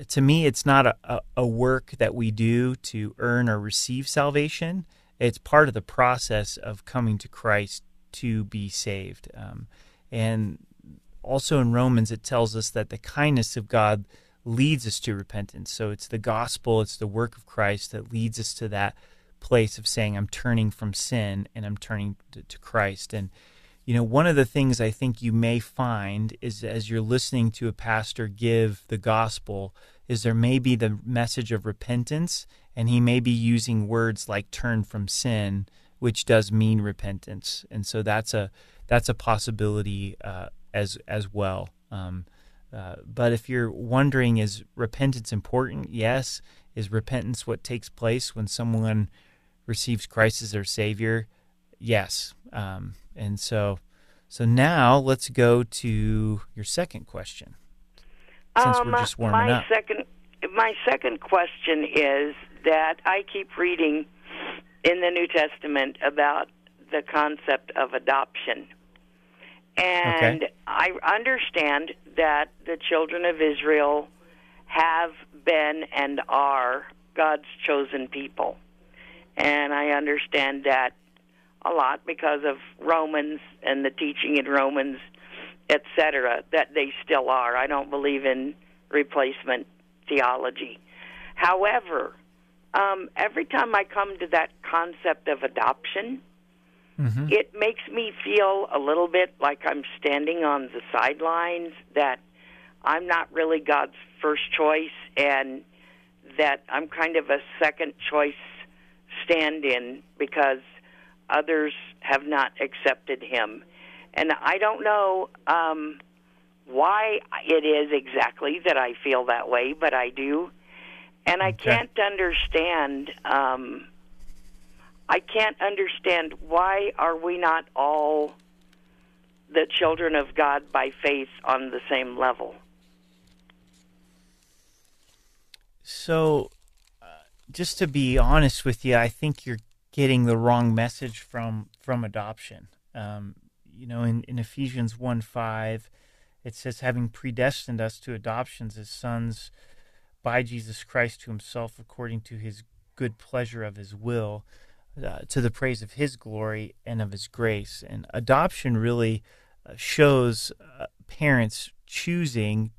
to me, it's not a, a, work that we do to earn or receive salvation. It's part of the process of coming to Christ to be saved. Um, and also in Romans, it tells us that the kindness of God leads us to repentance. So it's the gospel, it's the work of Christ that leads us to that place of saying, I'm turning from sin and I'm turning to, to Christ. And you know, one of the things I think you may find is as you're listening to a pastor give the gospel, is there may be the message of repentance, and he may be using words like turn from sin, which does mean repentance, and so that's a that's a possibility uh, as as well. Um, uh, but if you're wondering, is repentance important? Yes. Is repentance what takes place when someone receives Christ as their Savior? Yes. Um, and so, so now let's go to your second question. Since Um, we're just warming my up. second my second question is that I keep reading in the New Testament about the concept of adoption. And Okay. I understand that the children of Israel have been and are God's chosen people. And I understand that a lot because of Romans and the teaching in Romans, etc., that they still are. I don't believe in replacement theology. However, um, every time I come to that concept of adoption, Mm-hmm. it makes me feel a little bit like I'm standing on the sidelines, that I'm not really God's first choice, and that I'm kind of a second choice stand in because others have not accepted him. And I don't know um, why it is exactly that I feel that way, but I do. And I can't understand. Um, I can't understand why are we not all the children of God by faith on the same level. So, uh, just to be honest with you, I think you're getting the wrong message from from adoption. Um, you know, in, in Ephesians one five, it says, "Having predestined us to adoptions as sons by Jesus Christ to Himself, according to His good pleasure of His will, uh, to the praise of His glory and of His grace." And adoption really uh, shows uh, parents choosing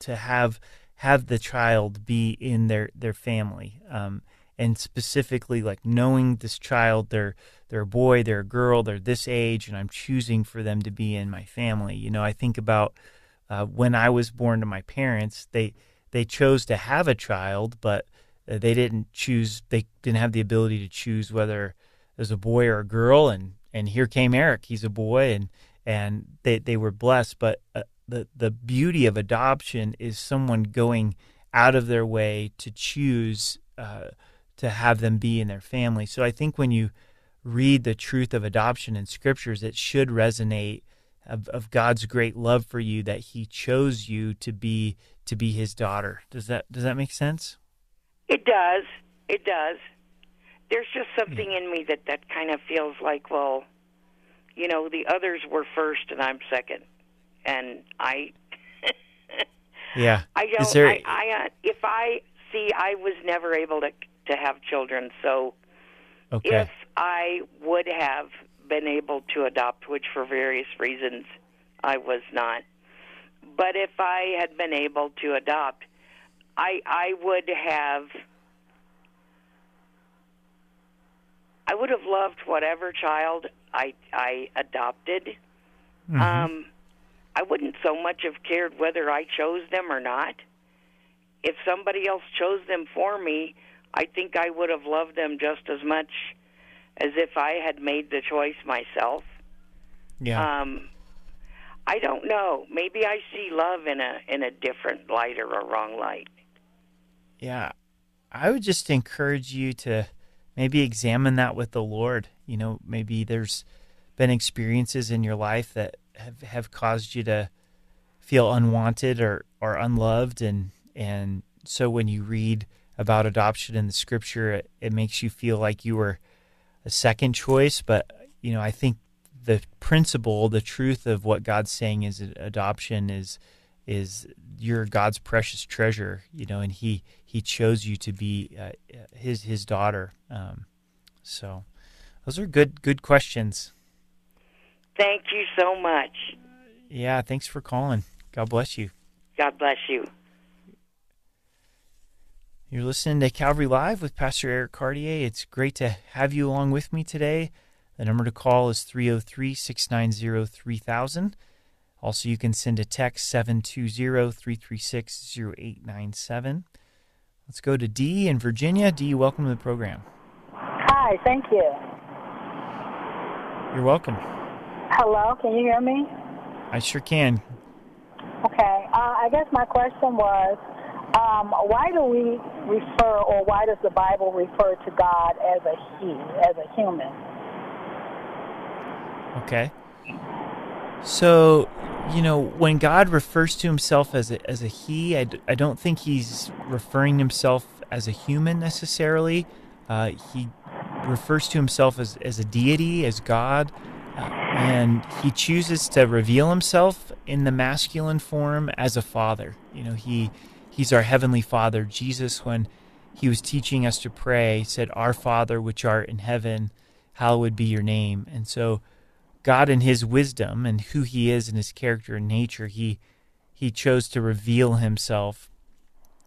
to have have the child be in their their family um, and specifically like knowing this child they're they're a boy they're a girl they're this age and i'm choosing for them to be in my family. You know i think about uh, when i was born to my parents they they chose to have a child but uh, they didn't choose they didn't have the ability to choose whether it was a boy or a girl and and here came eric. He's a boy and and they they were blessed. But uh, the the beauty of adoption is someone going out of their way to choose uh, to have them be in their family. So I think when you read the truth of adoption in scriptures, it should resonate of, of God's great love for you that He chose you to be to be His daughter. Does that does that make sense? It does. It does. There's just something in me that that kind of feels like, well, you know, the others were first and I'm second, and I. Yeah. I don't. Is there? I, I uh, if I see, I was never able to to have children, so okay. if I would have been able to adopt, which for various reasons I was not, but if I had been able to adopt, I I would have I would have loved whatever child I I adopted. Mm-hmm. Um, I wouldn't so much have cared whether I chose them or not. If somebody else chose them for me, I think I would have loved them just as much as if I had made the choice myself. Yeah. Um, I don't know. Maybe I see love in a in a different light or a wrong light. Yeah. I would just encourage you to maybe examine that with the Lord. You know, maybe there's been experiences in your life that have, have caused you to feel unwanted or, or unloved and and so when you read about adoption in the scripture it, it makes you feel like you were a second choice but you know I think the principle the truth of what God's saying is adoption is is you're God's precious treasure you know and he he chose you to be uh, his his daughter um, so those are good good questions Thank you so much. yeah thanks for calling God bless you God bless you. You're listening to Calvary Live with Pastor Eric Cartier. It's great to have you along with me today. The number to call is 303 690 3000. Also, you can send a text 720 336 0897. Let's go to Dee in Virginia. Dee, welcome to the program. Hi, thank you. You're welcome. Hello, can you hear me? I sure can. Okay, uh, I guess my question was um, why do we refer, or why does the Bible refer to God as a He, as a human? Okay. So, you know, when God refers to himself as a, as a he, I, d- I don't think he's referring himself as a human necessarily. Uh, he refers to himself as, as a deity, as God, uh, and he chooses to reveal himself in the masculine form as a father. You know, he he's our heavenly father. Jesus, when he was teaching us to pray, said, Our Father which art in heaven, hallowed be your name. And so God in his wisdom and who he is in his character and nature, he he chose to reveal himself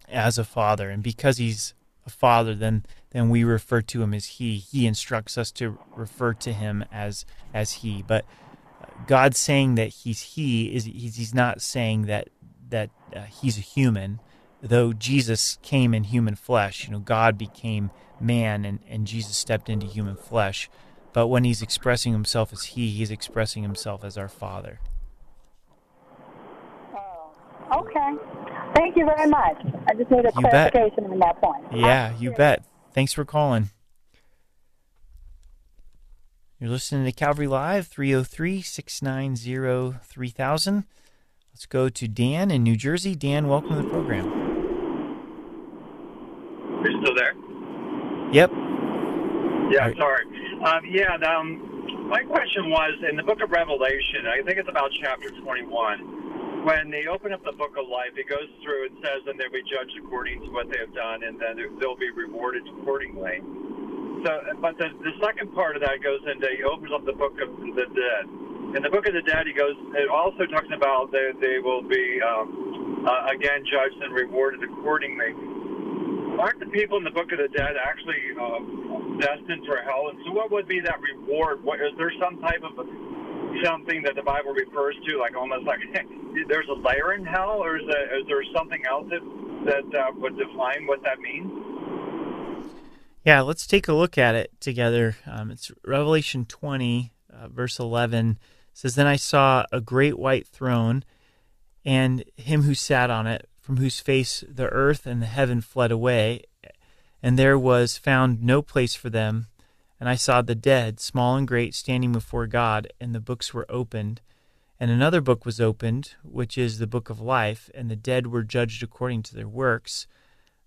as a father. And because he's a father, then then we refer to him as he. He instructs us to refer to him as as he. But God saying that he's he is he's, he's not saying that that uh, he's a human. Though Jesus came in human flesh, you know, God became man and, and Jesus stepped into human flesh. But when he's expressing himself as he, he's expressing himself as our Father. Oh, okay, thank you very much. I just need a You bet. clarification on that point. Yeah, you bet. Thanks for calling. You're listening to Calvary Live, 303 690 3000. Let's go to Dan in New Jersey. Dan, welcome to the program. You're still there? Yep. Yeah, sorry. Um, yeah, um, my question was in the book of Revelation, I think it's about chapter 21, when they open up the book of life, it goes through and says, and they'll be judged according to what they have done, and then they'll be rewarded accordingly. So, but the, the second part of that goes into, he opens up the book of the dead. In the book of the dead, he goes, it also talks about that they will be, um, uh, again, judged and rewarded accordingly. Aren't the people in the book of the dead actually uh, destined for hell? And so, what would be that reward? What, is there some type of something that the Bible refers to, like almost like there's a layer in hell, or is there, is there something else that that uh, would define what that means? Yeah, let's take a look at it together. Um, it's Revelation 20, uh, verse 11 says, Then I saw a great white throne, and him who sat on it, from whose face the earth and the heaven fled away, and there was found no place for them. And I saw the dead, small and great, standing before God, and the books were opened. And another book was opened, which is the book of life, and the dead were judged according to their works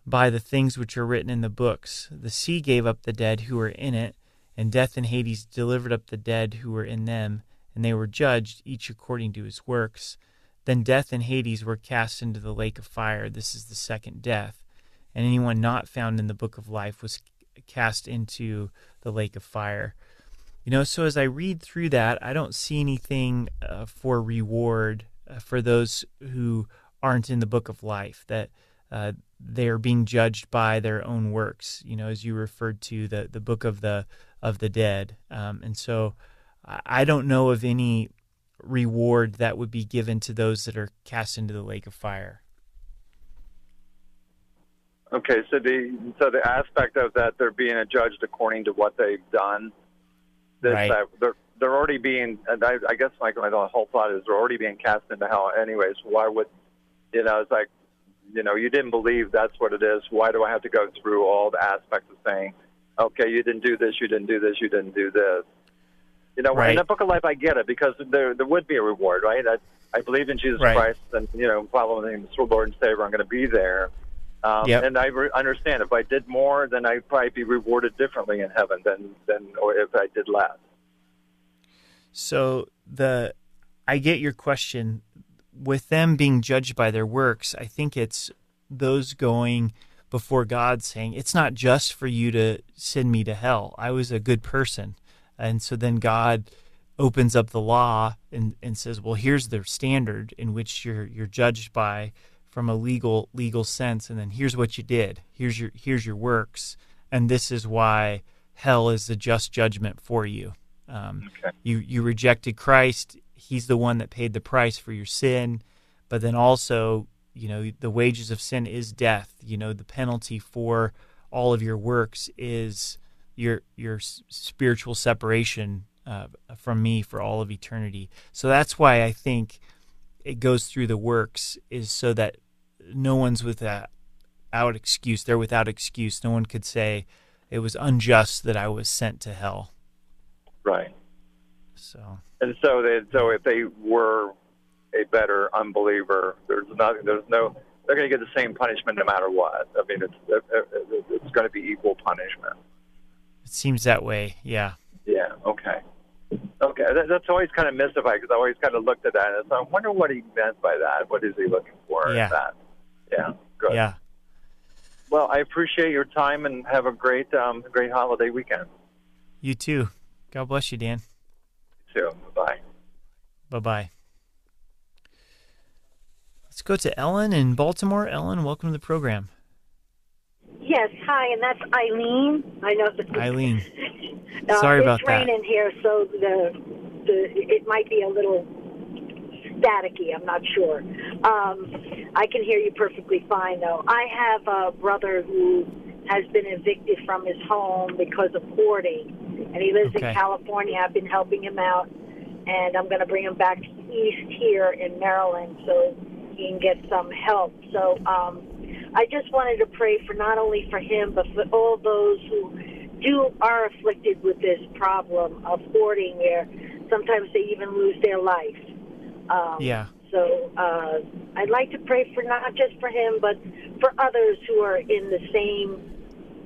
by the things which are written in the books. The sea gave up the dead who were in it, and death and Hades delivered up the dead who were in them, and they were judged, each according to his works. Then death and Hades were cast into the lake of fire. This is the second death. And anyone not found in the book of life was cast into the lake of fire. You know, so as I read through that, I don't see anything uh, for reward uh, for those who aren't in the book of life. That uh, they're being judged by their own works. You know, as you referred to the the book of the of the dead, um, and so I don't know of any reward that would be given to those that are cast into the lake of fire. Okay, so the so the aspect of that they're being judged according to what they've done. This, Right. that they're they're already being. And I, I guess my my whole thought is they're already being cast into hell anyways. Why would you know? It's like you know you didn't believe that's what it is. Why do I have to go through all the aspects of saying, okay, you didn't do this, you didn't do this, you didn't do this. You know, in the book of life, I get it because there there would be a reward, right? I, I believe in Jesus Right. Christ, and you know, following Him as Lord and Savior, I'm going to be there. Um, Yep. And I re- understand if I did more, then I'd probably be rewarded differently in heaven than than or if I did less. So the I get your question with them being judged by their works. I think it's those going before God saying it's not just for you to send me to hell. I was a good person. And so then God opens up the law and, and says, "Well, here's the standard in which you're you're judged by from a legal legal sense and then here's what you did. Here's your here's your works and this is why hell is the just judgment for you." Um, You you rejected Christ. He's the one that paid the price for your sin, but then also, you know, the wages of sin is death. You know, the penalty for all of your works is your your spiritual separation uh, from me for all of eternity. So that's why I think it goes through the works is so that no one's without excuse. They're without excuse. No one could say it was unjust that I was sent to hell. Right. So And so they so if they were a better unbeliever, there's nothing. There's no. They're going to get the same punishment no matter what. I mean, it's it's going to be equal punishment. It seems that way. Yeah. Yeah. Okay. Okay. That, that's always kind of mystified because I always kind of looked at that and so I wonder what he meant by that. What is he looking for Yeah. that? Yeah. Good. Yeah. Well, I appreciate your time and have a great um, great holiday weekend. You too. God bless you, Dan. You too. Bye. Bye bye. Let's go to Ellen in Baltimore. Ellen, welcome to the program. Yes, hi, and that's Eileen. I know that Eileen. uh, Sorry it's about that. raining here, so the the it might be a little staticky. I'm not sure. Um, I can hear you perfectly fine, though. I have a brother who has been evicted from his home because of hoarding, and he lives Okay. in California. I've been helping him out, and I'm going to bring him back east here in Maryland so he can get some help. So um, I just wanted to pray for not only for him, but for all those who do are afflicted with this problem of hoarding, where sometimes they even lose their life. Um, Yeah. So uh, I'd like to pray for not just for him, but for others who are in the same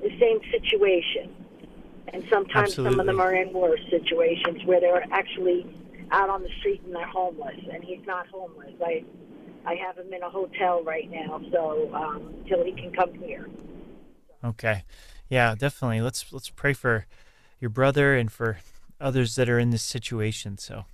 the same situation. And sometimes some of them are in worse situations where they're actually out on the street and they're homeless. And he's not homeless. I I have him in a hotel right now, so um, till he can come here. Okay. Yeah, definitely. Let's let's pray for your brother and for others that are in this situation. So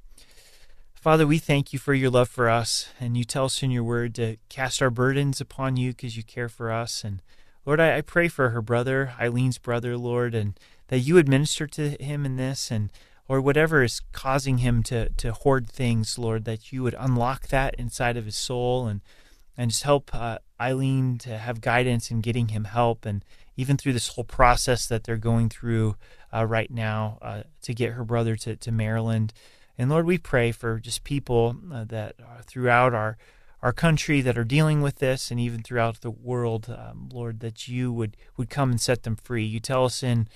Father, we thank you for your love for us and you tell us in your word to cast our burdens upon you because you care for us and Lord, I, I pray for her brother, Eileen's brother, Lord, and that you would minister to him in this and or whatever is causing him to, to hoard things, Lord, that you would unlock that inside of his soul and and just help uh, Eileen to have guidance in getting him help, and even through this whole process that they're going through uh, right now uh, to get her brother to, to Maryland. And Lord, we pray for just people uh, that are throughout our our country that are dealing with this, and even throughout the world, um, Lord, that you would would come and set them free. You tell us in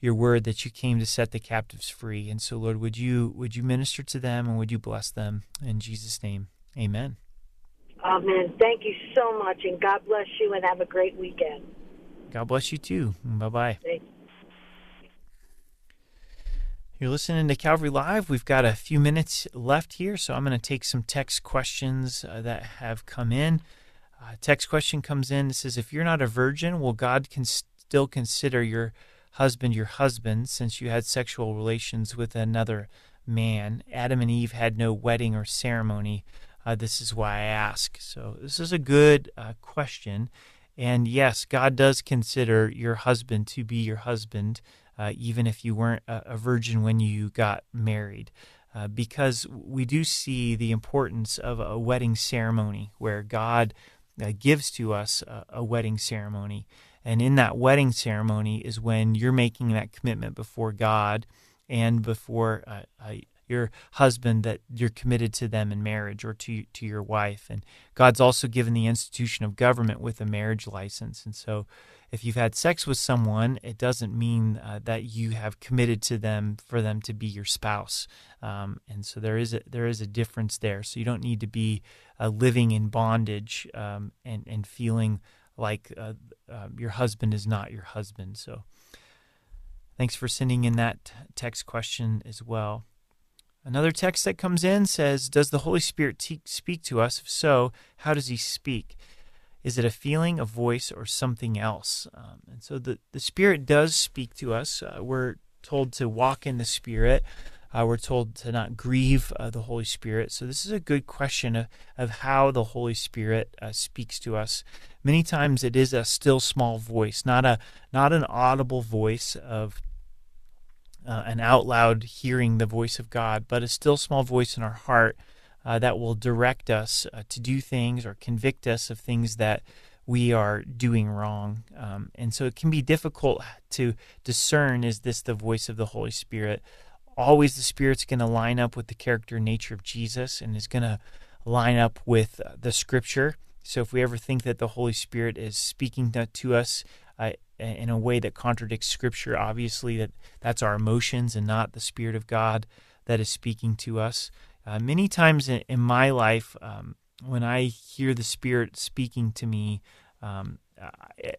your word that you came to set the captives free, and so Lord, would you would you minister to them and would you bless them in Jesus' name, Amen. Amen. Thank you so much, and God bless you, and have a great weekend. God bless you too. Bye bye. You're listening to Calvary Live. We've got a few minutes left here, so I'm going to take some text questions uh, that have come in. Uh, text question comes in. It says, If you're not a virgin, will God can still consider your husband your husband since you had sexual relations with another man? Adam and Eve had no wedding or ceremony. Uh, this is why I ask. So, this is a good uh, question. And yes, God does consider your husband to be your husband, uh, even if you weren't a, a, virgin when you got married, uh, because we do see the importance of a wedding ceremony where God uh, gives to us a, a wedding ceremony. And in that wedding ceremony is when you're making that commitment before God and before uh, uh, your husband that you're committed to them in marriage or to to your wife. And God's also given the institution of government with a marriage license. And so, if you've had sex with someone, it doesn't mean uh, that you have committed to them for them to be your spouse. Um, and so there is a, there is a difference there. So you don't need to be uh, living in bondage um, and and feeling like uh, uh your husband is not your husband. So. Thanks for sending in that text question as well. Another text that comes in says, Does the Holy Spirit te- speak to us? If so, how does he speak? Is it a feeling, a voice, or something else? Um, and so the, the Spirit does speak to us. Uh, we're told to walk in the Spirit. Uh, we're told to not grieve uh, the Holy Spirit. So, this is a good question of, of how the Holy Spirit uh, speaks to us. Many times it is a still small voice, not, a, not an audible voice of uh, an out loud hearing the voice of God, but a still small voice in our heart uh, that will direct us uh, to do things or convict us of things that we are doing wrong. Um, and so it can be difficult to discern is this the voice of the Holy Spirit? Always the Spirit's going to line up with the character and nature of Jesus and is going to line up with uh, the Scripture. So if we ever think that the Holy Spirit is speaking to, to us uh, in a way that contradicts Scripture. Obviously, that that's our emotions and not the Spirit of God that is speaking to us. Uh, many times in, in my life, um, when I hear the Spirit speaking to me, um,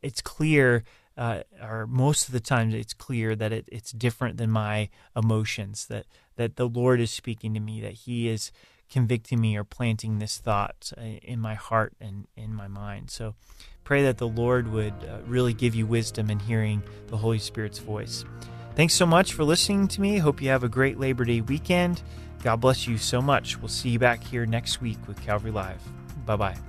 it's clear, uh, or most of the time, it's clear that it, it's different than my emotions. That that the Lord is speaking to me. That He is convicting me or planting this thought uh, in my heart and in my mind. So pray that the Lord would uh, really give you wisdom in hearing the Holy Spirit's voice. Thanks so much for listening to me. Hope you have a great Labor Day weekend. God bless you so much. We'll see you back here next week with Calvary Live. Bye bye.